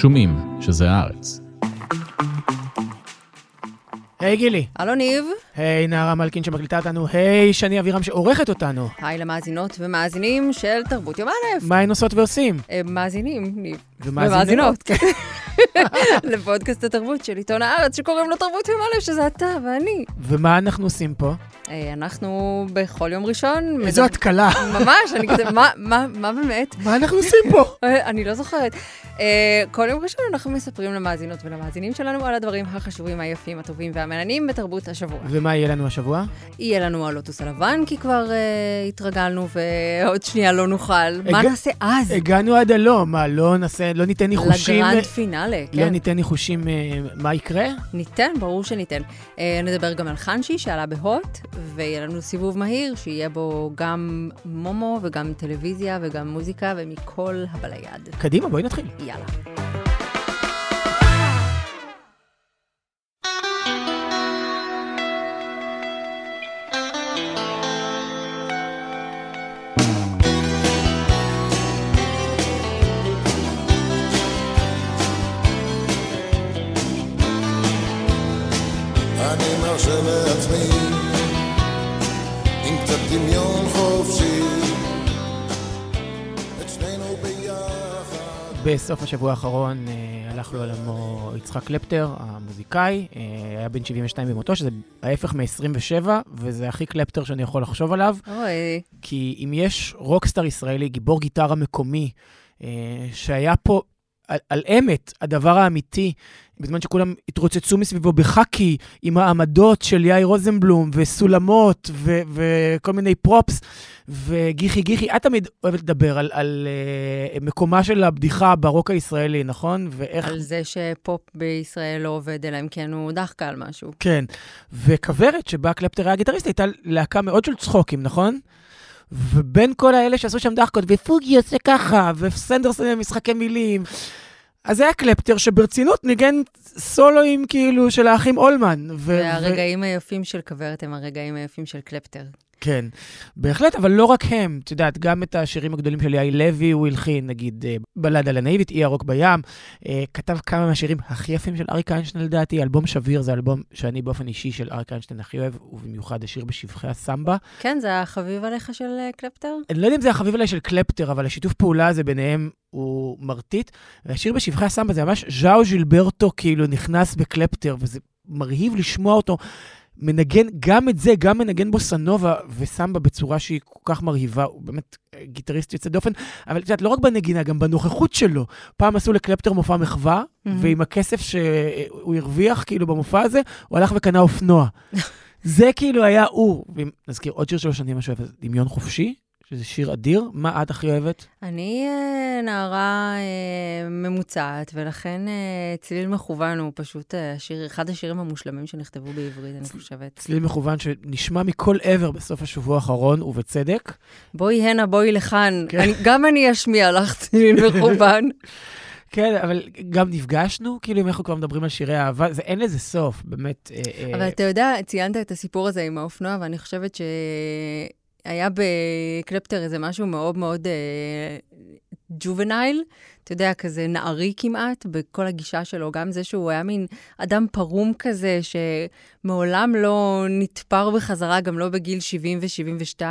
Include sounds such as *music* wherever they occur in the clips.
שומעים שזה הארץ. היי גילי. הלו ניב. היי נערה מלכין שמקליטה אותנו. היי שני אבירם שעורכת אותנו. היי למאזינות ומאזינים של תרבות יום א'. מה הן עושות ועושים? הם מאזינים, ניב. ומאזינות. כן. *laughs* לפודקאסט התרבות של עיתון הארץ שקוראים לו תרבות יום א', שזה אתה ואני. ומה אנחנו עושים פה? אה, אנחנו בכל יום ראשון... איזו התקלה. *laughs* ממש, אני כזה, מה, מה, מה באמת? מה אנחנו עושים פה? *laughs* אה, אני לא זוכרת. אה, כל יום ראשון אנחנו מספרים למאזינות ולמאזינים שלנו על הדברים החשובים, היפים, הטובים והמעניינים בתרבות השבוע. ומה יהיה לנו השבוע? יהיה לנו הלוטוס הלבן, כי כבר uh, התרגלנו ועוד שנייה לא נוכל. הגע... מה נעשה אז? הגענו עד הלום, מה, לא נעשה, לא ניתן ניחושים... לגרנד פינאלה, כן. לא ניתן ניחושים uh, מה יקרה? ניתן, ברור שניתן. Uh, נדבר גם על חנשי שעלה בהוט, ויהיה לנו סיבוב מהיר שיהיה בו גם מומו וגם טלוויזיה וגם מוזיקה ומכל הבא ליד. קדימה, בואי נתחיל. יאללה. בסוף השבוע האחרון אה, הלך לעולמו יצחק קלפטר, המוזיקאי, אה, היה בן 72 במותו, שזה ההפך מ-27, וזה הכי קלפטר שאני יכול לחשוב עליו. אוי, כי אם יש רוקסטאר ישראלי, גיבור גיטרה מקומי, אה, שהיה פה על, על אמת, הדבר האמיתי, בזמן שכולם התרוצצו מסביבו בחאקי, עם העמדות של יאיר רוזנבלום, וסולמות, ו, וכל מיני פרופס, וגיחי גיחי, את תמיד אוהבת לדבר על, על uh, מקומה של הבדיחה ברוק הישראלי, נכון? ואיך... על זה שפופ בישראל לא עובד, אלא אם כן הוא דחקה על משהו. כן, וכוורת, שבה קלפטר היה גיטריסט, הייתה להקה מאוד של צחוקים, נכון? ובין כל האלה שעשו שם דחקות, ופוגי עושה ככה, וסנדרסון משחקי מילים. אז זה היה קלפטר שברצינות ניגן סולואים כאילו של האחים אולמן. והרגעים היפים של כוורת הם הרגעים היפים של קלפטר. כן, בהחלט, אבל לא רק הם. את יודעת, גם את השירים הגדולים של יאי לוי הוא הלחין, נגיד אה, בלד על הנאיבית, אי ירוק בים. אה, כתב כמה מהשירים הכי יפים של אריק איינשטיין לדעתי. אלבום שביר זה אלבום שאני באופן אישי של אריק איינשטיין הכי אוהב, ובמיוחד השיר בשבחי הסמבה. כן, זה החביב עליך של אה, קלפטר? אני לא יודע אם זה החביב עליי של קלפטר, אבל השיתוף פעולה הזה ביניהם הוא מרטיט. והשיר בשבחי הסמבה זה ממש ז'או ז'ילברטו כאילו נכנס בקלפטר, וזה מרהיב לשמוע אותו. מנגן גם את זה, גם מנגן בוסנובה וסמבה בצורה שהיא כל כך מרהיבה, הוא באמת גיטריסט יוצא דופן, אבל את יודעת, לא רק בנגינה, גם בנוכחות שלו. פעם עשו לקלפטר מופע מחווה, mm-hmm. ועם הכסף שהוא הרוויח כאילו במופע הזה, הוא הלך וקנה אופנוע. *laughs* זה כאילו היה הוא. ואם נזכיר עוד שיר שלו שאני ממש אוהב, דמיון חופשי, שזה שיר אדיר. מה את הכי אוהבת? אני אה, נערה אה, ממוצעת, ולכן אה, צליל מכוון הוא פשוט אה, השיר, אחד השירים המושלמים שנכתבו בעברית, אני חושבת. צליל מכוון שנשמע מכל עבר בסוף השבוע האחרון, ובצדק. בואי הנה, בואי לכאן. כן. אני, גם אני אשמיע לך צליל *laughs* מכוון. כן, אבל גם נפגשנו, כאילו אם אנחנו כבר מדברים על שירי אהבה, זה אין לזה סוף, באמת. אבל אתה יודע, ציינת את הסיפור הזה עם האופנוע, ואני חושבת ש... היה בקלפטר איזה משהו מאוד מאוד אה, ג'ובנייל, אתה יודע, כזה נערי כמעט, בכל הגישה שלו, גם זה שהוא היה מין אדם פרום כזה, שמעולם לא נתפר בחזרה, גם לא בגיל 70 ו-72.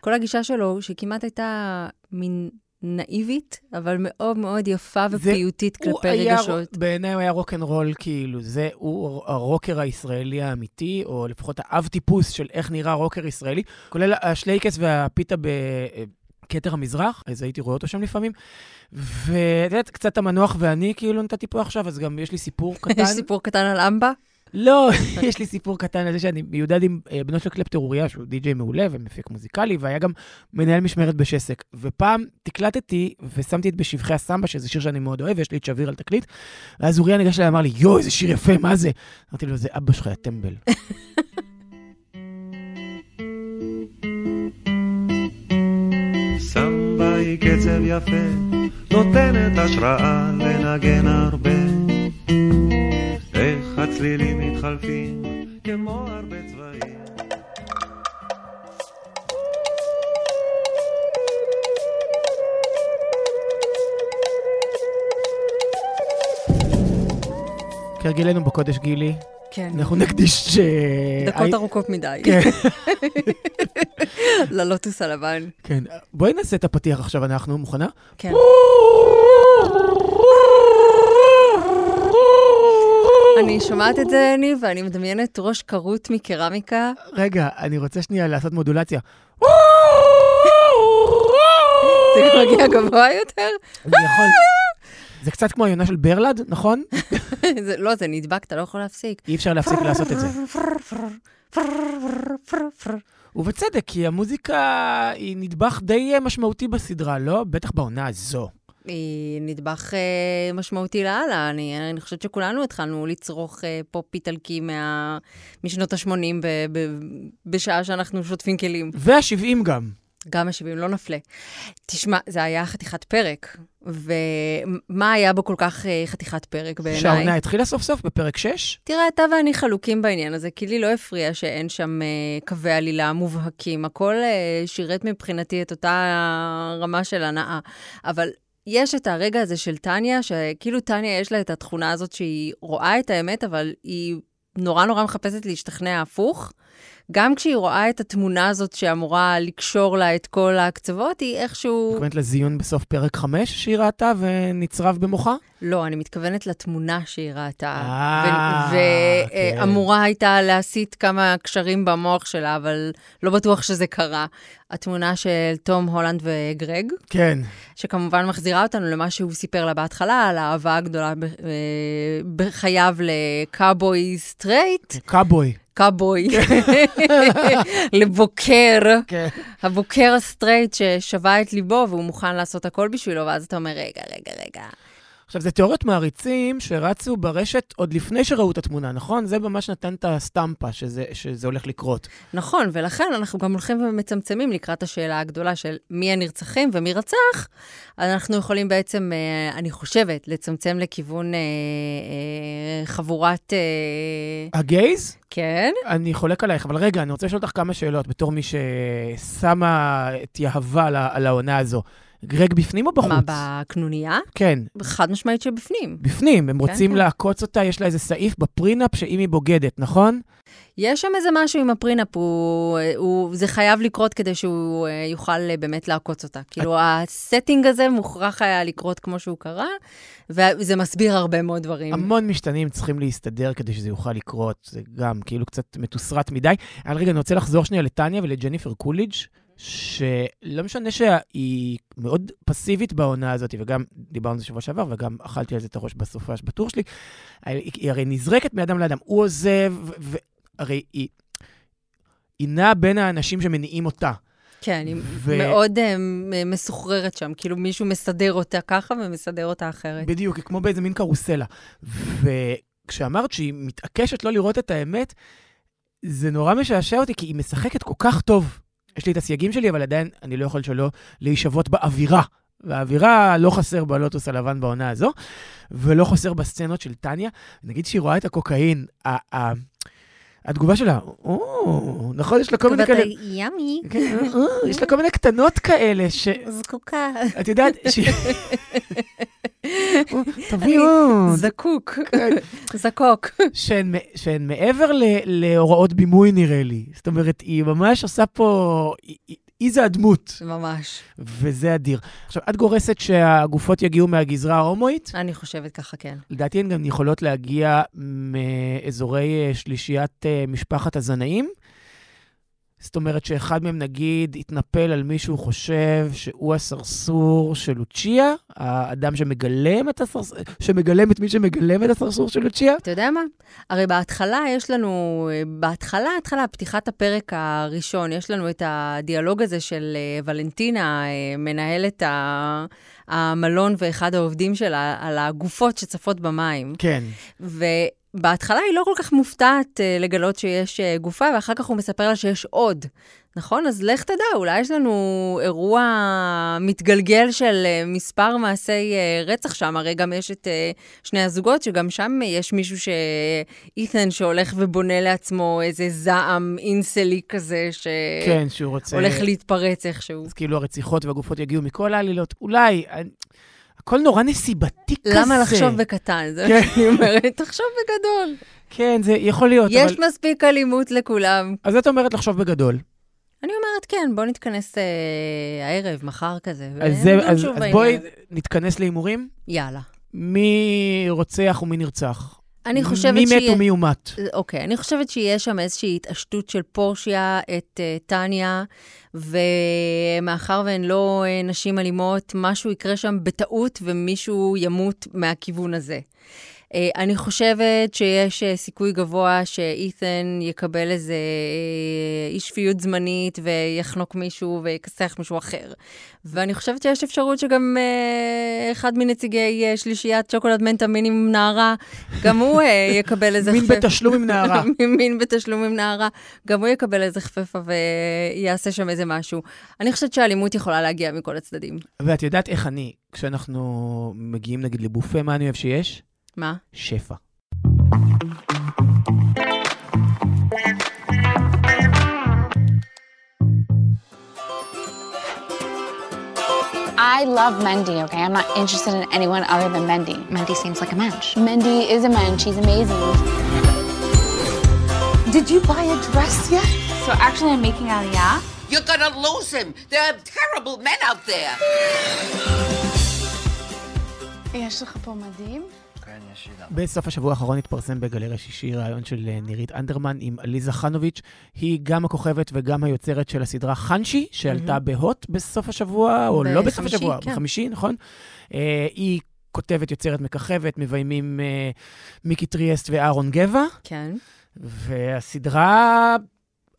כל הגישה שלו, שכמעט הייתה מין נאיבית, אבל מאוד מאוד יפה ופיוטית כלפי רגשות. בעיניי הוא היה רוקנרול, כאילו, זה הוא הרוקר הישראלי האמיתי, או לפחות האב טיפוס של איך נראה רוקר ישראלי, כולל השלייקס והפיתה ב... כתר המזרח, אז הייתי רואה אותו שם לפעמים. ואת יודעת, קצת המנוח ואני כאילו נתתי פה עכשיו, אז גם יש לי סיפור *laughs* קטן. יש סיפור קטן על אמבה? לא, *laughs* יש לי סיפור קטן על זה שאני מיודד עם בנו של קלפטר אוריה, שהוא די.ג'יי מעולה ומפיק מוזיקלי, והיה גם מנהל משמרת בשסק. ופעם תקלטתי ושמתי את בשבחי הסמבה, שזה שיר שאני מאוד אוהב, יש לי את שביר על תקליט, ואז אוריה ניגש אליי ואמר לי, יואו, איזה שיר יפה, מה זה? אמרתי לו, זה אבא שלך, יא טמבל. *laughs* סמבה היא קצב יפה, נותנת השראה לנגן הרבה. הצלילים מתחלפים כמו הרבה צבעים. כהרגלנו בקודש, גילי, כן. אנחנו נקדיש... ש- דקות ארוכות מדי. כן. *laughs* ללוטוס הלבן. כן, בואי נעשה את הפתיח עכשיו, אנחנו, מוכנה? כן. אני שומעת את זה, ניב, ואני מדמיינת ראש כרות מקרמיקה. רגע, אני רוצה שנייה לעשות מודולציה. זה מגיע גבוה יותר? זה יכול... זה קצת כמו היונה של ברלד, נכון? *laughs* לא, זה נדבק, אתה לא יכול להפסיק. אי אפשר להפסיק לעשות את זה. ובצדק, כי המוזיקה היא נדבח די משמעותי בסדרה, לא? בטח בעונה הזו. היא נדבך אה, משמעותי לאללה. אני, אני חושבת שכולנו התחלנו לצרוך אה, פופ איטלקי מה, משנות ה-80 ב, ב, בשעה שאנחנו שוטפים כלים. וה-70 גם. גם ה-70, לא נפלה. תשמע, זה היה חתיכת פרק, ומה היה בו כל כך אה, חתיכת פרק בעיניי? שהעונה התחילה סוף סוף בפרק 6. תראה, אתה ואני חלוקים בעניין הזה, כי לי לא הפריע שאין שם אה, קווי עלילה מובהקים. הכל אה, שירת מבחינתי את אותה רמה של הנאה. אבל יש את הרגע הזה של טניה, שכאילו טניה יש לה את התכונה הזאת שהיא רואה את האמת, אבל היא נורא נורא מחפשת להשתכנע הפוך. גם כשהיא רואה את התמונה הזאת שאמורה לקשור לה את כל הקצוות, היא איכשהו... מתכוונת לזיון בסוף פרק 5 שהיא ראתה ונצרב במוחה? לא, אני מתכוונת לתמונה שהיא ראתה. אה. ואמורה הייתה להסיט כמה קשרים במוח שלה, אבל לא בטוח שזה קרה. התמונה של תום הולנדר וגרג, כן. שכמובן מחזירה אותנו למה שהוא סיפר לה בהתחלה, על האהבה הגדולה ב- אה, בחייו לקאבוי סטרייט, cowboy. cowboy, *laughs* לבוקר, כן. הבוקר הסטרייט ששבה את ליבו והוא מוכן לעשות הכל בשבילו, ואז אתה אומר, רגע, רגע, רגע. עכשיו, זה תיאוריות מעריצים שרצו ברשת עוד לפני שראו את התמונה, נכון? זה ממש נתן את הסטמפה שזה, שזה הולך לקרות. נכון, ולכן אנחנו גם הולכים ומצמצמים לקראת השאלה הגדולה של מי הנרצחים ומי רצח. אנחנו יכולים בעצם, אה, אני חושבת, לצמצם לכיוון אה, אה, חבורת... ה gays? כן? אני חולק עלייך, אבל רגע, אני רוצה לשאול אותך כמה שאלות בתור מי ששמה את יהבה על העונה הזו. גרג בפנים או בחוץ? מה, בקנוניה? כן, חד משמעית שבפנים. בפנים. הם רוצים כן. לעקוץ אותה, יש לה איזה סעיף ב prenup שאם היא בוגדת, נכון? יש שם איזה משהו עם ה prenup, הוא, הוא, זה חייב לקרות כדי שהוא אה, יוכל אה, באמת לעקוץ אותה. כאילו, ה sting הזה מוכרח היה לקרות כמו שהוא קרה, וזה מסביר הרבה מאוד דברים. המון משתנים צריכים להסתדר כדי שזה יוכל לקרות, זה גם כאילו קצת מתוסרט מדי. אבל רגע, אני רוצה לחזור שנייה לטניה ולג'ניפר קוליג', שלא משנה שהיא מאוד פסיבית בעונה הזאת, וגם דיברנו על זה שבוע שעבר, וגם אכלתי על זה את הראש בסופש בטור שלי, היא, הרי נזרקת מאדם לאדם, הוא עוזב, והרי היא, היא נעה בין האנשים שמניעים אותה. כן, היא ו- מאוד uh, מסוחררת שם, כאילו מישהו מסדר אותה ככה ומסדר אותה אחרת. בדיוק, היא כמו באיזה מין קרוסלה. וכשאמרת שהיא מתעקשת לא לראות את האמת, זה נורא משעשע אותי, כי היא משחקת כל כך טוב. יש לי את הסייגים שלי, אבל עדיין אני לא יכול שלא להישבות באווירה. והאווירה לא חסר בלוטוס הלבן בעונה הזו, ולא חסר בסצנות של טניה. נגיד שהיא רואה את הקוקאין, ה- ה- התגובה שלה, או, נכון, יש לה כל מיני כאלה... ימי, כן, יש לה כל מיני קטנות כאלה, ש... זקוקה. את יודעת, ש... *laughs* תביאי עוד. זקוק, כן. זקוק. שהן, מעבר להוראות בימוי, נראה לי. זאת אומרת, היא ממש עושה פה... היא, זה הדמות, ממש. וזה אדיר. עכשיו, את גורסת שהגופות יגיעו מהגזרה ההומואית? אני חושבת ככה, כן. לדעתי הן גם יכולות להגיע מאזורי אה, שלישיית אה, משפחת הזנאים. זאת אומרת שאחד מהם, נגיד, יתנפל על מישהו חושב שהוא הסרסור של לוצ'יה, האדם שמגלם את, הסרס... שמגלם את מי שמגלם את הסרסור של לוצ'יה. אתה יודע מה? הרי בהתחלה יש לנו, בהתחלה, התחלה, פתיחת הפרק הראשון, יש לנו את הדיאלוג הזה של אה, ולנטינה, אה, מנהלת ה- המלון ואחד העובדים שלה, על הגופות שצפות במים. כן. ובהתחלה היא לא כל כך מופתעת uh, לגלות שיש uh, גופה, ואחר כך הוא מספר לה שיש עוד. נכון? אז לך תדע, אולי יש לנו אירוע מתגלגל של uh, מספר מעשי רצח שם. הרי גם יש את שני הזוגות, שגם שם יש מישהו ש... אית'ן שהולך ובונה לעצמו איזה זעם אינסלי כזה, שהולך כן, שהוא רוצה... להתפרץ איכשהו. אז כאילו הרציחות והגופות יגיעו מכל העלילות. אולי, אני... הכל נורא נסיבתי כזה. למה לחשוב בקטן? זה כן. מה שאני אומרת, תחשוב בגדול. כן, זה יכול להיות, יש אבל... מספיק אלימות לכולם. אז את אומרת לחשוב בגדול. אני אומרת, כן, בוא נתכנס אה, הערב, מחר כזה. אז, זה, אז, אז. בואי נתכנס להימורים. יאללה. מי רוצח ומי נרצח? אני חושבת מי מת שיהיה- ומי הומת? אוקיי, אני חושבת שיש שם איזושהי התעשתות של פורשיה את uh, טניה, ומאחר והן לא uh, נשים אלימות, משהו יקרה שם בטעות ומישהו ימות מהכיוון הזה. Uh, אני חושבת שיש uh, סיכוי גבוה שאית'ן יקבל איזה uh, אי שפיות זמנית ויחנוק מישהו ויכסח מישהו אחר. ואני חושבת שיש אפשרות שגם אחד מנציגי שלישיית שוקולד מנטה מין עם נערה, גם הוא יקבל איזה מין בתשלום עם נערה. *laughs* מין בתשלום עם נערה, גם הוא יקבל איזה חפפה ויעשה שם איזה משהו. אני חושבת שהאלימות יכולה להגיע מכל הצדדים. ואת יודעת איך אני, כשאנחנו מגיעים נגיד לבופה, מה אני אוהב שיש? מה? שפע. I love Mendy, okay? I'm not interested in anyone other than Mendy. Mendy seems like a mensch. Mendy is a mensch. She's amazing. Did you buy a dress yet? So actually, I'm making Aliyah. You're gonna lose him. There are terrible men out there. יש לך פה מדהים. בסוף השבוע האחרון התפרסם בגלריה שישי ראיון של אה, נירית אנדרמן עם עליזה חנוביץ'. היא גם הכוכבת וגם היוצרת של הסדרה חנשי, שעלתה בהוט בסוף השבוע, או לא בסוף השבוע, כן. בחמישי, נכון? אה, היא כותבת, יוצרת, מככבת, מביימים אה, מיקי טריאסט ואהרון גבע, כן. והסדרה...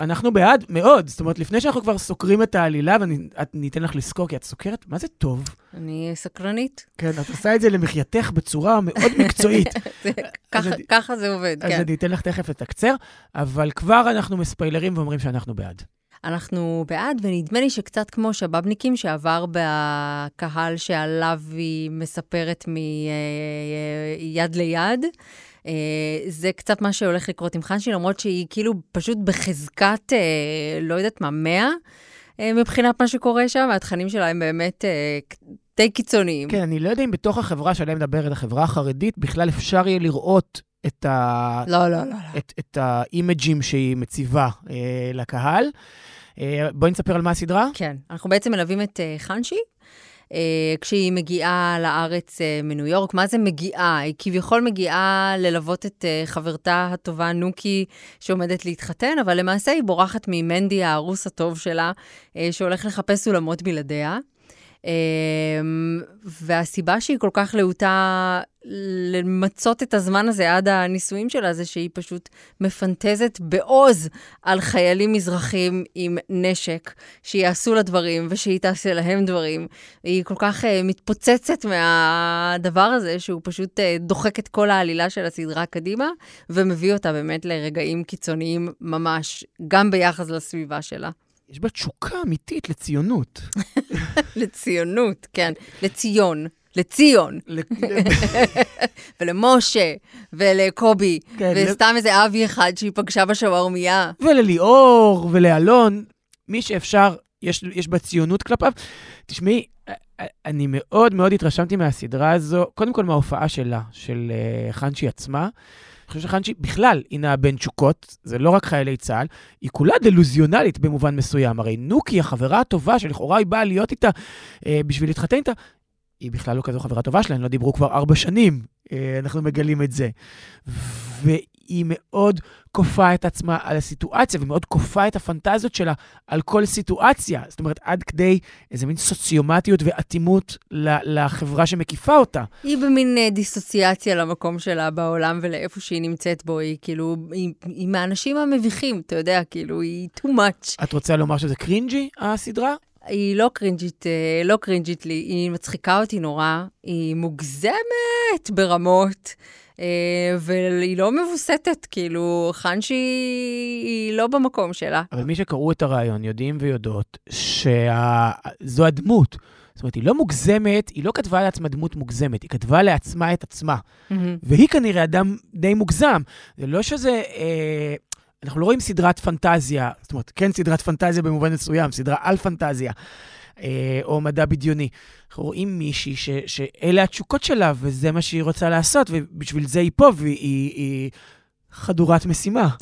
אנחנו בעד מאוד, זאת אומרת, לפני שאנחנו כבר סוקרים את העלילה, ואני אתן לך לסקור, כי את סוקרת, מה זה טוב? אני סקרנית. כן, את עושה את זה למחייתך בצורה מאוד מקצועית. *laughs* זה- ככה- אני- ככה זה עובד, אז כן. אני אתן לך תכף לתקצר, אבל כבר אנחנו מספיילרים ואומרים שאנחנו בעד. אנחנו בעד, ונדמה לי שקצת כמו שבאבניקים שעבר בקהל שעליו היא מספרת מיד ליד. אה, זה קצת מה שהולך לקרות עם חנשי, למרות שהיא כאילו פשוט בחזקת, אה, לא יודעת מה, 100 אה, מבחינת מה שקורה שם, והתכנים שלה הם באמת אה, די קיצוניים. כן, אני לא יודע אם בתוך החברה שעליה מדברת, החברה החרדית, בכלל אפשר יהיה לראות את, ה... לא, לא, לא. לא. את, את האימג'ים שהיא מציבה אה, לקהל. אה, בואי נספר על מה הסדרה. כן, אנחנו בעצם מלווים את uh, חנשי. Uh, כשהיא מגיעה לארץ uh, מניו יורק, מה זה מגיעה? היא כביכול מגיעה ללוות את uh, חברתה הטובה נוקי שעומדת להתחתן, אבל למעשה היא בורחת ממנדי הארוס הטוב שלה, שהולך לחפש אולמות בלעדיה. Um, והסיבה שהיא כל כך להוטה למצות את הזמן הזה עד הנישואים שלה, זה שהיא פשוט מפנטזת בעוז על חיילים מזרחים עם נשק, שיעשו לה דברים ושהיא תעשה להם דברים. היא כל כך uh, מתפוצצת מהדבר הזה, שהוא פשוט uh, דוחק את כל העלילה של הסדרה קדימה, ומביא אותה באמת לרגעים קיצוניים ממש, גם ביחס לסביבה שלה. יש בה תשוקה אמיתית לציונות. *laughs* לציונות, כן, לציון. לציון, *laughs* ולמשה, ולקובי, כן, וסתם איזה אבי אחד שהיא פגשה בשווארמיה. ולליאור, ולאלון, מי שאפשר, יש, יש בה ציונות כלפיו. תשמעי, אני מאוד מאוד התרשמתי מהסדרה הזו, קודם כל מההופעה שלה, של uh, חנשי עצמה. אני חושב שחנשי בכלל היא נעה בין תשוקות, זה לא רק חיילי צה"ל, היא כולה דלוזיונלית במובן מסוים. הרי נוקי, החברה הטובה שלכאורה היא באה להיות איתה אה, בשביל להתחתן איתה, היא בכלל לא כזו חברה טובה שלהם, לא דיברו כבר ארבע שנים, אה, אנחנו מגלים את זה. והיא מאוד כופה את עצמה על הסיטואציה, ומאוד כופה את הפנטזיות שלה על כל סיטואציה. זאת אומרת, עד כדי איזה מין סוציומטיות ואטימות לחברה שמקיפה אותה. היא במין אה, דיסוציאציה למקום שלה בעולם ולאיפה שהיא נמצאת בו, היא כאילו, היא, היא מהאנשים המביכים, אתה יודע, כאילו, היא too much. את רוצה לומר שזה קרינג'י, הסדרה? היא לא קרינג'ית, אה, לא קרינג'ית לי, היא מצחיקה אותי נורא, היא מוגזמת ברמות, והיא לא מבוסתת, כאילו, חנשי היא לא במקום שלה. אבל מי שקראו את הרעיון יודעים ויודעות שזו הדמות. זאת אומרת, היא לא מוגזמת, היא לא כתבה לעצמה דמות מוגזמת, היא כתבה לעצמה את עצמה. והיא כנראה אדם די מוגזם. זה לא שזה... אה, אנחנו לא רואים סדרת פנטזיה, זאת אומרת, כן סדרת פנטזיה במובן מסוים, סדרה על פנטזיה. אה, או מדע בדיוני. אנחנו רואים מישהי ש, שאלה התשוקות שלה, וזה מה שהיא רוצה לעשות, ובשביל זה היא פה, והיא היא, חדורת משימה. *laughs*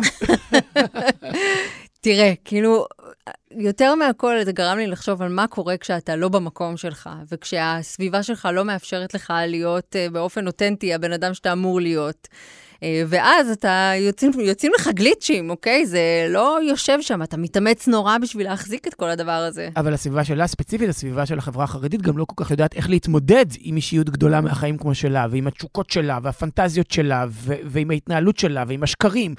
תראה, כאילו, יותר מהכל זה גרם לי לחשוב על מה קורה כשאתה לא במקום שלך, וכשהסביבה שלך לא מאפשרת לך להיות uh, באופן אותנטי הבן אדם שאתה אמור להיות. Uh, ואז אתה, יוצאים, יוצאים לך גליצ'ים, אוקיי? זה לא יושב שם, אתה מתאמץ נורא בשביל להחזיק את כל הדבר הזה. אבל הסביבה שלה, ספציפית הסביבה של החברה החרדית, גם לא כל כך יודעת איך להתמודד עם אישיות גדולה מהחיים כמו שלה, ועם התשוקות שלה, והפנטזיות שלה, ו- ועם ההתנהלות שלה, ועם השקרים.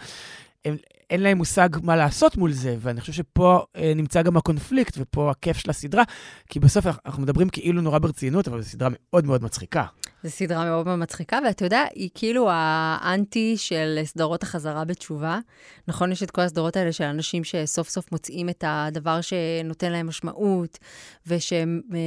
הם, אין להם מושג מה לעשות מול זה, ואני חושב שפה אה, נמצא גם הקונפליקט, ופה הכיף של הסדרה, כי בסוף אנחנו מדברים כאילו נורא ברצינות, אבל זו סדרה מאוד מאוד מצחיקה. זו סדרה מאוד מאוד מצחיקה, ואתה יודע, היא כאילו האנטי של סדרות החזרה בתשובה. נכון, יש את כל הסדרות האלה של אנשים שסוף סוף מוצאים את הדבר שנותן להם משמעות, ושהם... אה,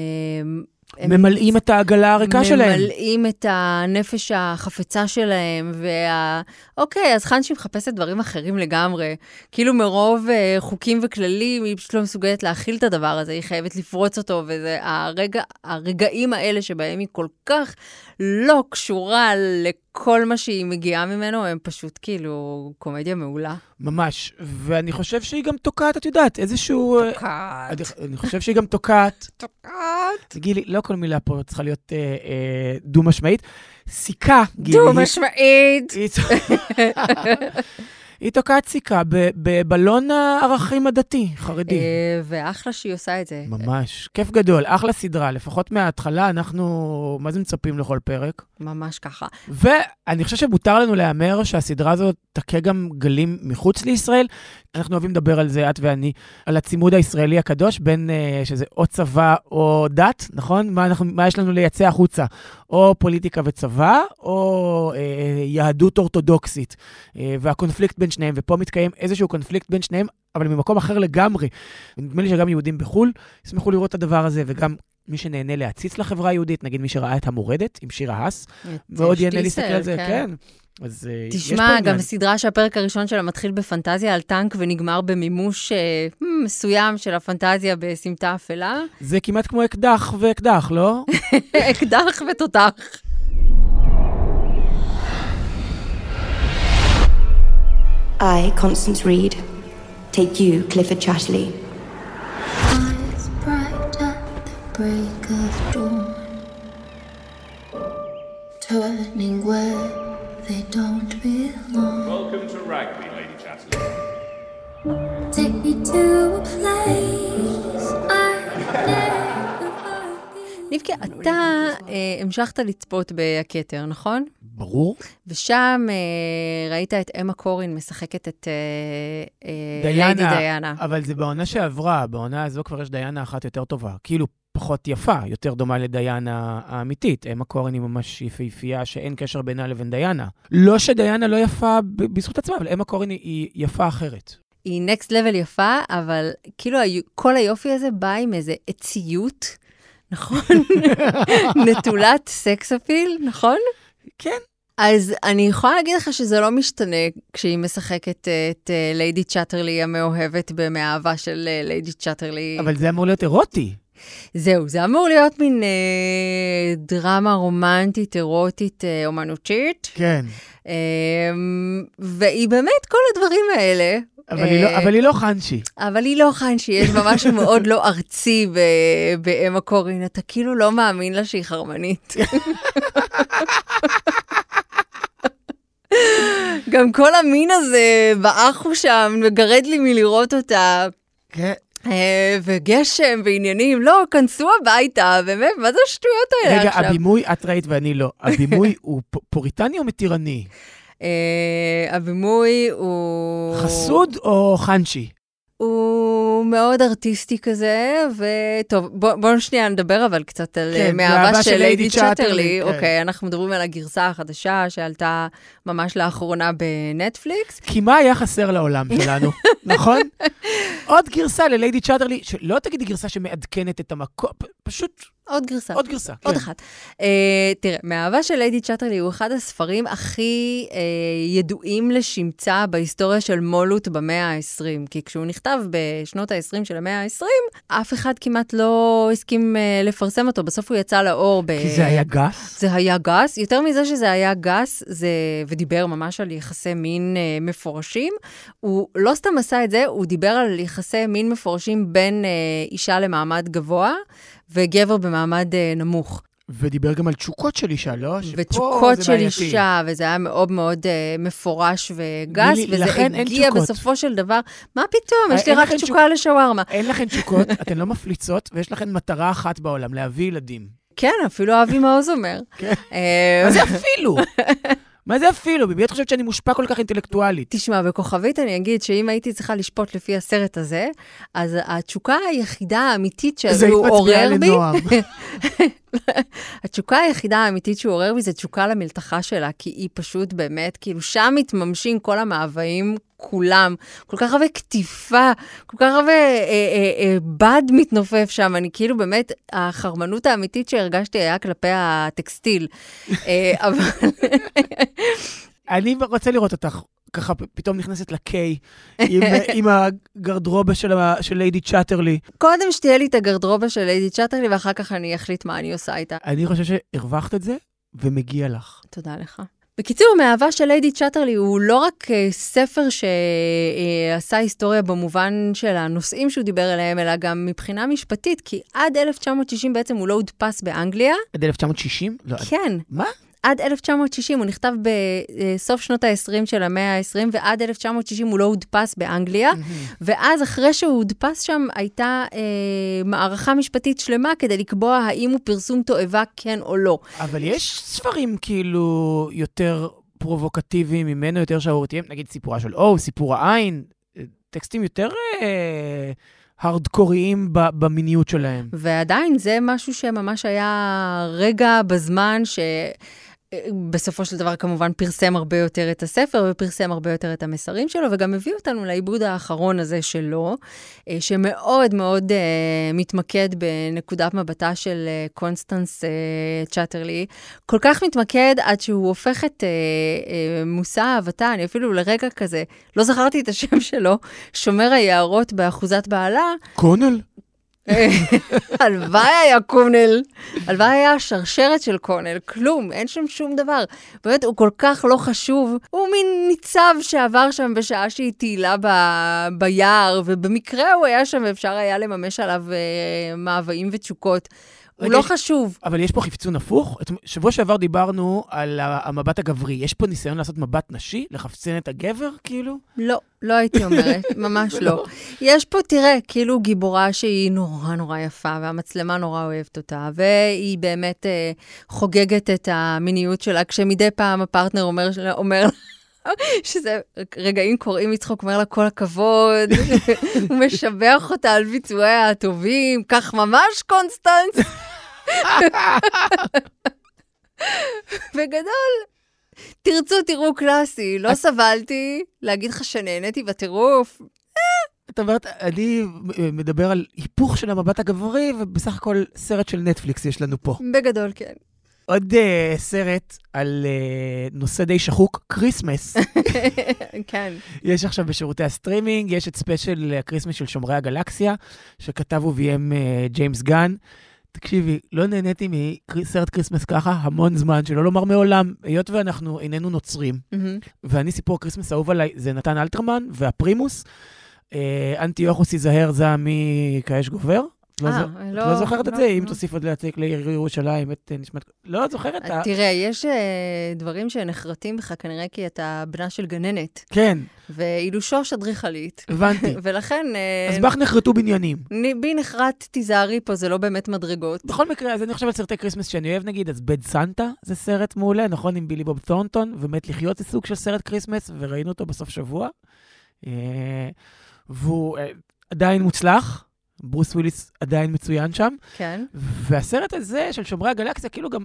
ממלאים את העגלה הריקה שלהם. ממלאים את הנפש החפצה שלהם, וה... אוקיי, אז חנשי מחפשת דברים אחרים לגמרי. כאילו מרוב uh, חוקים וכללים, היא פשוט לא מסוגלת להכיל את הדבר הזה, היא חייבת לפרוץ אותו, וזה הרגע, הרגעים האלה שבהם היא כל כך לא קשורה לכל מה שהיא מגיעה ממנו, הם פשוט כאילו קומדיה מעולה. ממש, ואני חושב שהיא גם תוקעת, את יודעת, איזשהו... אה, תוקעת. אני, אני חושב שהיא גם תוקעת. *laughs* תוקעת. גילי, לא כל מילה פה צריכה להיות אה, אה, דו-משמעית. סיכה, גילי. דו-משמעית. *laughs* *laughs* היא- תוקעת סיכה בבלון הערכים הדתי, חרדי. אה, ואחלה שהיא עושה את זה. ממש. כיף גדול, אחלה סדרה. לפחות מההתחלה, אנחנו, מה זה מצפים לכל פרק? ממש ככה. ואני חושב שמותר לנו להמר שהסדרה הזאת תכה גם גלים מחוץ לישראל. אנחנו אוהבים לדבר על זה, את ואני, על הצימוד הישראלי הקדוש, בין uh, שזה או צבא או דת, נכון? מה, אנחנו, מה יש לנו לייצא החוצה? או פוליטיקה וצבא, או uh, יהדות אורתודוקסית. Uh, והקונפליקט בין שניהם, ופה מתקיים איזשהו קונפליקט בין שניהם, אבל ממקום אחר לגמרי. ונדמה לי שגם יהודים בחו"ל ישמחו לראות את הדבר הזה, וגם מי שנהנה להציץ לחברה היהודית, נגיד מי שראה את המורדת עם שיר האס, מאוד ייהנה להסתכל על זה, כן. אז אה, יש פה תשמע, עניין. גם סדרה שהפרק הראשון שלה מתחיל בפנטזיה על טנק ונגמר במימוש אה, hmm, מסוים של הפנטזיה בסמטה אפלה. זה כמעט כמו אקדח ואקדח, לא? *laughs* אקדח ותותח. I, Constance Reed, take you, Clifford Chatterley. Eyes bright at the break of dawn, turning where they don't belong. Welcome to Rugby, Lady Chatterley. Take me to a place I've never been. ניבקי, אתה אה, המשכת לצפות בכתר, נכון? ברור. ושם אה, ראית את אמה קורין משחקת את אה, אה, דיינה, ליידי דיינה. אבל זה בעונה שעברה, בעונה הזו כבר יש דיינה אחת יותר טובה. כאילו, פחות יפה, יותר דומה לדיינה האמיתית. אמה קורן היא ממש יפהפייה שאין קשר בינה לבין דיינה. לא שדיינה לא יפה ב- בזכות עצמה, אבל אמה קורן היא- יפה אחרת. היא נקסט לבל יפה, אבל כאילו כל היופי הזה בא עם איזה עציות, נכון? *laughs* נטולת סקס אפיל, נכון? כן. אז אני יכולה להגיד לך שזה לא משתנה כשהיא משחקת אה, את אה, ליידי צ'אטרלי המאוהבת במאהבה של אה, ליידי צ'אטרלי. אבל זה אמור להיות אירוטי. זהו, זה אמור להיות מין אה, דרמה רומנטית, אירוטית, אה, אומנותית. כן. אה, והיא באמת כל הדברים האלה. אבל היא לא- אה, אבל היא לא חנשי. אבל היא לא חנשי, יש בה משהו *laughs* מאוד לא ארצי ב- באמה קורין, אתה כאילו לא מאמין לה שהיא חרמנית. *laughs* גם כל המין הזה באחו שם, מגרד לי מלראות אותה. כן. אה, וגשם ועניינים, לא, כנסו הביתה, באמת, מה זה השטויות האלה רגע, עכשיו? הבימוי, את ראית ואני לא. הבימוי הוא פוריטני או מתירני? אה, הבימוי הוא... חסוד או חנשי? הוא מאוד ארטיסטי כזה, וטוב, בואו בוא שנייה נדבר אבל קצת על כן, כן, מאהבה של של ליידי צ'אטרלי. כן. אוקיי, אנחנו מדברים על הגרסה החדשה שעלתה ממש לאחרונה בנטפליקס. כי מה היה חסר לעולם שלנו, *laughs* נכון? עוד גרסה לליידי צ'אטרלי, שלא תגידי גרסה שמעדכנת את המקום, פשוט עוד גרסה. עוד גרסה, עוד כן. אחת. Uh, תראה, מאהבה של ליידי צ'אטרלי הוא אחד הספרים הכי uh, ידועים לשמצה בהיסטוריה של מולות במאה ה-20. כי כשהוא נכתב בשנות ה-20 של המאה ה-20, אף אחד כמעט לא הסכים uh, לפרסם אותו. בסוף הוא יצא לאור ב... כי זה היה גס? זה היה גס. יותר מזה שזה היה גס, זה... ודיבר ממש על יחסי מין uh, מפורשים, הוא לא סתם עשה את זה, הוא דיבר על יחסי מין מפורשים בין uh, אישה למעמד גבוה וגבר במעמד uh, נמוך. ודיבר גם על תשוקות של אישה, לא? שפה ותשוקות של בעייתי. אישה, וזה היה מאוד מאוד uh, מפורש וגס, מילי, וזה הגיע. בסופו של דבר, מה פתאום, יש לי אין רק תשוקה לשווארמה. אין לכן תשוקות, *laughs* אתן לא מפליצות, ויש לכן מטרה אחת בעולם, להביא ילדים. כן, אפילו אבי מעוז אומר. כן. אה, מה זה אפילו? *laughs* מה זה אפילו? במי את חושבת שאני מושפע כל כך אינטלקטואלית? תשמע, בכוכבית אני אגיד שאם הייתי צריכה לשפוט לפי הסרט הזה, אז התשוקה היחידה האמיתית זה שהוא עורר בי, לנועם. *laughs* התשוקה היחידה האמיתית שהוא עורר בי זה תשוקה למלתחה שלה, כי היא פשוט באמת, כאילו, שם מתממשים כל המאוויים כולם. כל כך הרבה קטיפה, כל כך הרבה אה, אה, אה, בד מתנופף שם. אני כאילו, באמת, החרמנות האמיתית שהרגשתי היה כלפי הטקסטיל. אה, אבל... אני רוצה לראות אותך. ככה פתאום נכנסת לקיי עם, *laughs* עם הגרדרובה של, ה- של ליידי צ'אטרלי. קודם שתהיה לי את הגרדרובה של ליידי צ'אטרלי, ואחר כך אני אחליט מה אני עושה איתה. אני חושב שהרווחת את זה, ומגיע לך. תודה לך. בקיצור, מאהבה של ליידי צ'אטרלי הוא לא רק uh, ספר שעשה היסטוריה במובן של הנושאים שהוא דיבר עליהם, אלא גם מבחינה משפטית, כי עד 1960 בעצם הוא לא הודפס באנגליה. עד 1960? לא, כן. מה? עד 1960, הוא נכתב בסוף שנות ה-20 של המאה ה-20, ועד 1960 הוא לא הודפס באנגליה. ואז, אחרי שהוא הודפס שם, הייתה אה, מערכה משפטית שלמה כדי לקבוע האם הוא פרסום תועבה, כן או לא. אבל יש ספרים כאילו יותר פרובוקטיביים ממנו, יותר שערורייתיים, נגיד סיפורה של או, סיפור העין, אה, טקסטים יותר אה, הארדקוריים במיניות שלהם. ועדיין זה משהו שממש היה רגע בזמן ש... בסופו של דבר כמובן פרסם הרבה יותר את הספר ופרסם הרבה יותר את המסרים שלו, וגם הביא אותנו לעיבוד האחרון הזה שלו, אה, שמאוד מאוד אה, מתמקד בנקודת מבטה של אה, קונסטנס צ'אטרלי. כל כך מתמקד עד שהוא הופך את מושא אהבתה, אני אפילו לרגע כזה, לא זכרתי את השם שלו, שומר היערות באחוזת בעלה. קונל? הלוואי היה קונל, הלוואי היה השרשרת של קונל, כלום, אין שם שום דבר. באמת, הוא כל כך לא חשוב. הוא מין ניצב שעבר שם בשעה שהיא טיילה ב- ביער, ובמקרה הוא היה שם ואפשר היה לממש עליו אה, מאוויים ותשוקות. הוא לא יש- חשוב. אבל יש פה חפצון הפוך. שבוע שעבר דיברנו על המבט הגברי. יש פה ניסיון לעשות מבט נשי? לחפצן את הגבר, כאילו? לא, לא הייתי אומרת, *laughs* ממש לא. יש פה, תראה, כאילו גיבורה שהיא נורא נורא יפה, והמצלמה נורא אוהבת אותה, והיא באמת אה, חוגגת את המיניות שלה, כשמדי פעם הפרטנר אומר, אומר לה, שזה רגעים קורעים מצחוק, אומר לה כל הכבוד, *laughs* הוא משבח אותה על ביצועיה הטובים, כך ממש קונסטנס. *laughs* בגדול, תרצו, תראו קלאסי, לא סבלתי, להגיד לך שנהניתי בטירוף. זאת אומרת, אני מדבר על היפוך של המבט הגברי, ובסך הכל סרט של נטפליקס יש לנו פה. בגדול, כן. עוד אה, סרט על אה, נושא די שחוק, Christmas. *laughs* כן. יש עכשיו בשירותי הסטרימינג, יש את special ה Christmas של שומרי הגלקסיה, שכתב וביים אה, ג'יימס גן. תקשיבי, לא נהניתי מסרט כריסמס ככה המון זמן, שלא לומר מעולם, היות ואנחנו איננו נוצרים. מהמם. ואני סיפור כריסמס אהוב עליי, זה נתן אלתרמן והפרימוס. אה, אנטיוכוס ייזהר זה מכאש גובר. את לא, אה, לא- לא זוכרת את זה? אם לא. תוסיף עוד להציג לעיר ירושלים את אה, נשמת... לא, את זוכרת? ה- תראה, יש אה, דברים שנחרטים בך כנראה כי אתה בנה של גננת, כן, ואילו שוש אדריכלית. הבנתי. *laughs* ולכן, אה, אז בך נחרטו בניינים. ני- בי נחרט, תיזהרי פה, זה לא באמת מדרגות. בכל מקרה, אז אני חושב על סרטי Christmas שאני אוהב, נגיד, אז Bad Santa זה סרט מעולה, נכון? עם בילי בוב תורנטון, ומת לחיות זה סוג של סרט Christmas, וראינו אותו בסוף שבוע. אה, והוא אה, עדיין מוצלח, ברוס וויליס עדיין מצוין שם. כן. והסרט הזה של שומרי הגלקסיה, כאילו גם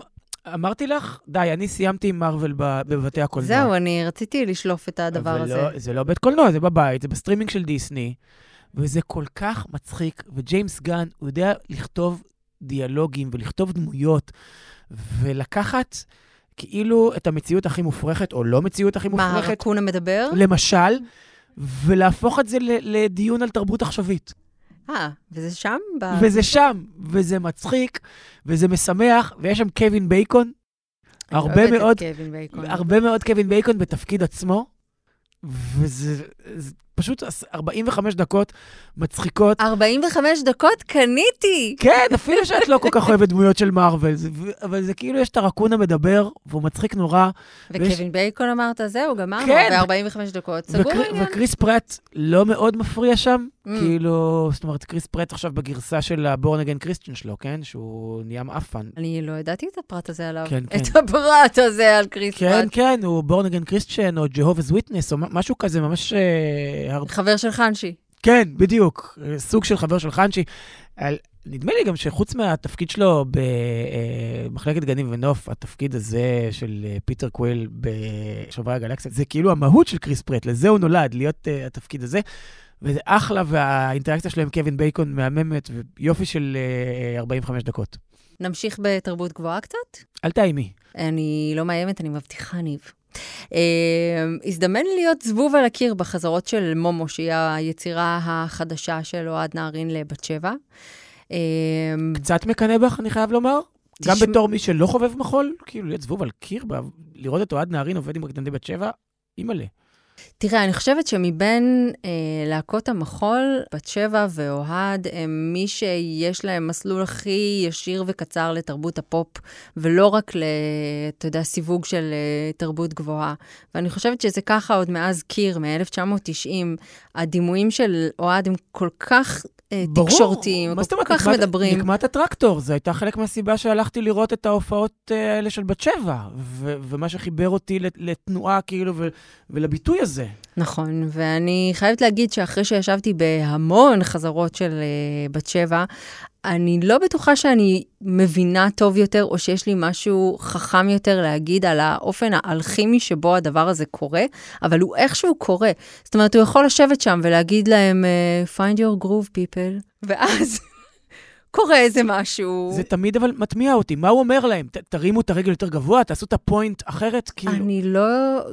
אמרתי לך, די, אני סיימתי עם מארוול בבתי הקולנוע. זהו, אני רציתי לשלוף את הדבר אבל הזה. לא, זה לא בית קולנוע, זה בבית, זה בסטרימינג של דיסני, וזה כל כך מצחיק, וג'יימס גן, הוא יודע לכתוב דיאלוגים ולכתוב דמויות, ולקחת כאילו את המציאות הכי מופרכת, או לא מציאות הכי מה, מופרכת, הרקון המדבר? למשל, ולהפוך את זה לדיון על תרבות עכשווית. אה, וזה שם? ב... וזה שם, וזה מצחיק, וזה משמח, ויש שם קווין בייקון. אני הרבה מאוד. הרבה מאוד קווין בייקון בתפקיד עצמו, וזה זה פשוט 45 דקות מצחיקות. 45 דקות קניתי! כן, אפילו שאת לא כל כך אוהבת דמויות של מארוול, אבל זה כאילו יש את הרקון המדבר, והוא מצחיק נורא. ויש- וקווין בייקון אמרת, זהו, גמרנו, כן. ב-45 דקות, סגור העניין. וקריס פרט לא מאוד מפריע שם, Mm. כאילו, זאת אומרת, קריס פרט עכשיו בגרסה של ה-born again Christian שלו, כן? שהוא נהיה מעפן. אני לא ידעתי את הפרט הזה עליו. כן, את כן. הפרט הזה על קריס כן, פרט. כן, הוא born again Christian, או Jehovah's Witness, או משהו כזה, ממש... אה, הר- חבר של חנצ'י. כן, בדיוק, אה, סוג של חבר של חנצ'י. על- נדמה לי גם שחוץ מהתפקיד שלו במחלקת גנים ונוף, התפקיד הזה של אה, פיטר קוויל בשוברי הגלקסיה, זה כאילו המהות של קריס פרט, לזה הוא נולד, להיות uh, התפקיד הזה. וזה אחלה, והאינטראקציה שלו עם קווין בייקון מהממת, ויופי של uh, 45 דקות. נמשיך בתרבות גבוהה קצת? אל תאיימי. אני לא מאיימת, אני מבטיחה, ניב. Uh, הזדמן להיות זבוב על הקיר בחזרות של מומו, שהיא היצירה החדשה של אוהד נהרין לבת שבע. Uh, קצת מקנא בך, אני חייב לומר. גם תשמע- בתור מי שלא חובב מחול, כאילו להיות זבוב על קיר, לראות את אוהד נהרין עובד עם רקדנדי בת שבע, אימא'לה. תראה, אני חושבת שמבין אה, להקות המחול, בת שבע ואוהד הם מי שיש להם מסלול הכי ישיר וקצר לתרבות הפופ, ולא רק ל, אתה יודע, סיווג של אה, תרבות גבוהה. ואני חושבת שזה ככה עוד מאז קיר, מ-1990. הדימויים של אוהד הם כל כך אה, ברור. תקשורתיים, כל אומרת? כך נקמת- מדברים. נקמת הטרקטור, זו הייתה חלק מהסיבה שהלכתי לראות את ההופעות אה, האלה של בת שבע, ו- ומה שחיבר אותי לת- לתנועה, כאילו, ו- ולביטוי הזה. נכון, ואני חייבת להגיד שאחרי שישבתי בהמון חזרות של uh, בת שבע, אני לא בטוחה שאני מבינה טוב יותר, או שיש לי משהו חכם יותר להגיד על האופן האלכימי שבו הדבר הזה קורה, אבל הוא איכשהו קורה. זאת אומרת, הוא יכול לשבת שם ולהגיד להם, אה, find your groove people, ואז קורה איזה משהו. זה תמיד אבל מטמיע אותי. מה הוא אומר להם? ת- תרימו את הרגל יותר גבוה, תעשו את הפוינט אחרת, כאילו. אני לא,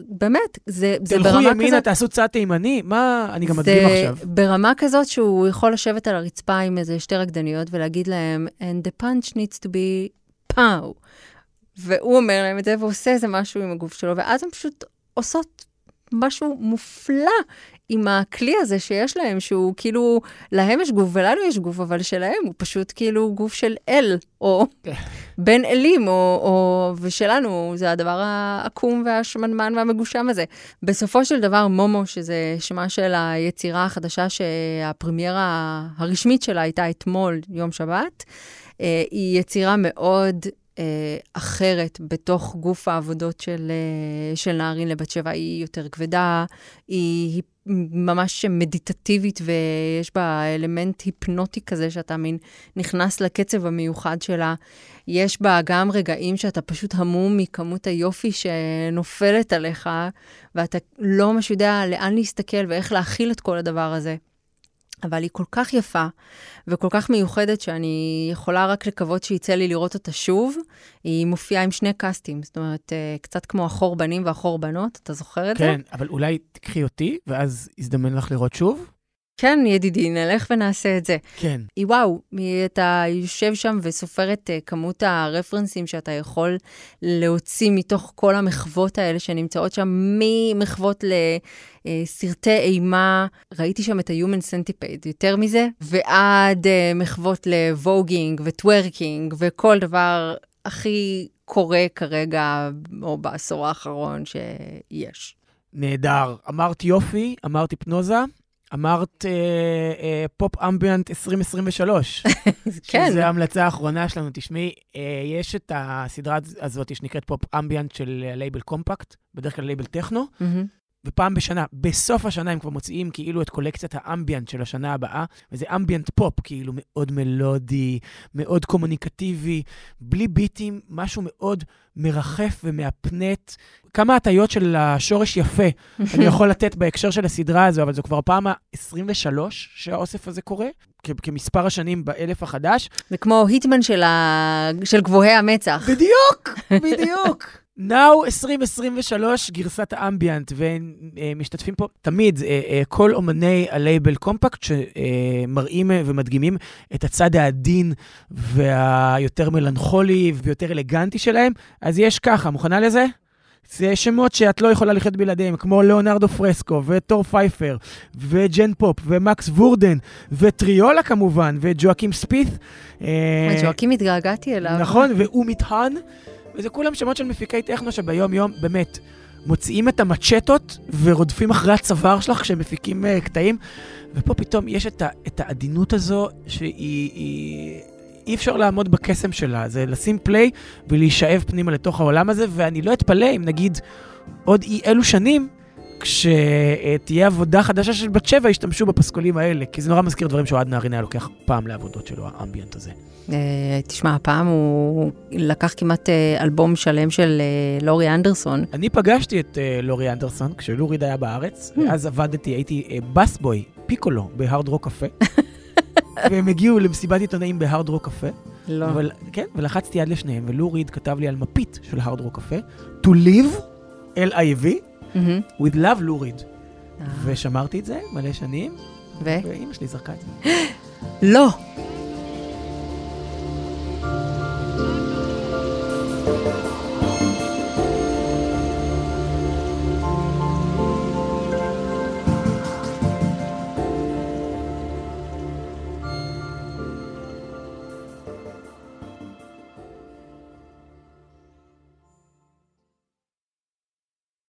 באמת, זה, זה תלכו ברמה ימינה, כזאת. תעשו צד תימני? מה, אני גם מדגים עכשיו. זה ברמה כזאת שהוא יכול לשבת על הרצפה עם איזה שתי רקדניות ולהגיד להם, and the punch needs to be פאו. והוא אומר להם את זה ועושה איזה משהו עם הגוף שלו, ואז הם פשוט עושות משהו מופלא עם הכלי הזה שיש להם, שהוא כאילו, להם יש גוף ולנו יש גוף, אבל שלהם הוא פשוט כאילו גוף של אל, או בן אלים, או, או, ושלנו זה הדבר העקום והשמנמן והמגושם הזה. בסופו של דבר, מומו, שזה שמה של היצירה החדשה שהפרמיירה הרשמית שלה הייתה אתמול, יום שבת, אה, היא יצירה מאוד אחרת בתוך גוף העבודות של, אה, של נערין לבת שבע. היא יותר כבדה, היא, היא ממש מדיטטיבית ויש בה אלמנט היפנוטי כזה שאתה מין נכנס לקצב המיוחד שלה. יש בה גם רגעים שאתה פשוט המום מכמות היופי שנופלת עליך, ואתה לא ממש יודע לאן להסתכל ואיך להכיל את כל הדבר הזה. אבל היא כל כך יפה וכל כך מיוחדת שאני יכולה רק לקוות שיצא לי לראות אותה שוב. היא מופיעה עם שני קאסטים, זאת אומרת, אה, קצת כמו החור בנים והחור בנות, אתה זוכר את זה? כן, אבל אולי תקחי אותי, ואז יזדמן לך לראות שוב? כן, ידידי, נלך ונעשה את זה. כן. וואו, אתה יושב שם וסופר את uh, כמות הרפרנסים שאתה יכול להוציא מתוך כל המחוות האלה שנמצאות שם, ממחוות לסרטי אימה, ראיתי שם את ה-Human Centipede, יותר מזה, ועד uh, מחוות לווגינג וטוורקינג וכל דבר הכי קורה כרגע, או בעשור האחרון שיש. נהדר. אמרת יופי, אמרת היפנוזה, אמרת אה, אה, Pop Ambient 2023. *laughs* כן. שזו ההמלצה האחרונה שלנו. תשמעי, אה, יש את הסדרה הזאת שנקראת Pop Ambient של לייבל קומפקט, בדרך כלל לייבל טכנו, מהמם. ופעם בשנה, בסוף השנה הם כבר מוציאים כאילו את קולקציית האמביאנט של השנה הבאה, וזה אמביאנט פופ, כאילו מאוד מלודי, מאוד קומוניקטיבי, בלי ביטים, משהו מאוד מרחף ומהפנט. כמה הטיות של השורש יפה אני *laughs* יכול לתת בהקשר של הסדרה הזו, אבל זו כבר הפעם ה-23 שהאוסף הזה קורה. כ- כמספר השנים באלף החדש. זה כמו היטמן של, ה... של גבוהי המצח. בדיוק, בדיוק. Now 2023, גרסת האמביאנט, ומשתתפים פה תמיד אה, אה, כל אומני הלייבל קומפקט שמראים אה, ומדגימים את הצד העדין והיותר מלנכולי ויותר אלגנטי שלהם. אז יש ככה, מוכנה לזה? זה שמות שאת לא יכולה לחיות בלעדיהם, כמו ליאונרדו פרסקו, וטור פייפר, וג'ן פופ, ומקס וורדן, וטריולה כמובן, וג'ואקים ספית. אה, ג'ואקים התגעגעתי אליו. נכון, ואומיט האן, וזה כולם שמות של מפיקי טכנו שביום-יום, באמת, מוציאים את המצ'טות ורודפים אחרי הצוואר שלך כשהם מפיקים uh, קטעים, ופה פתאום יש את, ה, את העדינות הזו שהיא... היא... אי אפשר לעמוד בקסם שלה, זה לשים פליי ולהישאב פנימה לתוך העולם הזה, ואני לא אתפלא אם נגיד עוד אי אלו שנים, כשתהיה עבודה חדשה של בת שבע, ישתמשו בפסקולים האלה, כי זה נורא מזכיר דברים שאוהד נהרין היה לוקח פעם לעבודות שלו, האמביאנט הזה. אה, תשמע, הפעם הוא לקח כמעט אה, אלבום שלם של אה, לורי אנדרסון. אני פגשתי את לורי אנדרסון כשלו ריד היה בארץ, ואז עבדתי, הייתי uh, bus boy, פיקולו, בהארד רוק קפה. *laughs* והם הגיעו למסיבת עיתונאים בהארד רוק קפה. לא. אבל, כן, ולחצתי יד לשניהם, ולו ריד כתב לי על מפית של הארד רוק קפה, To Liv, L-I-V, mm-hmm. With Love לו ריד. אה. ושמרתי את זה מלא שנים, ואימא שלי זרקה את זה. *gasps* לא!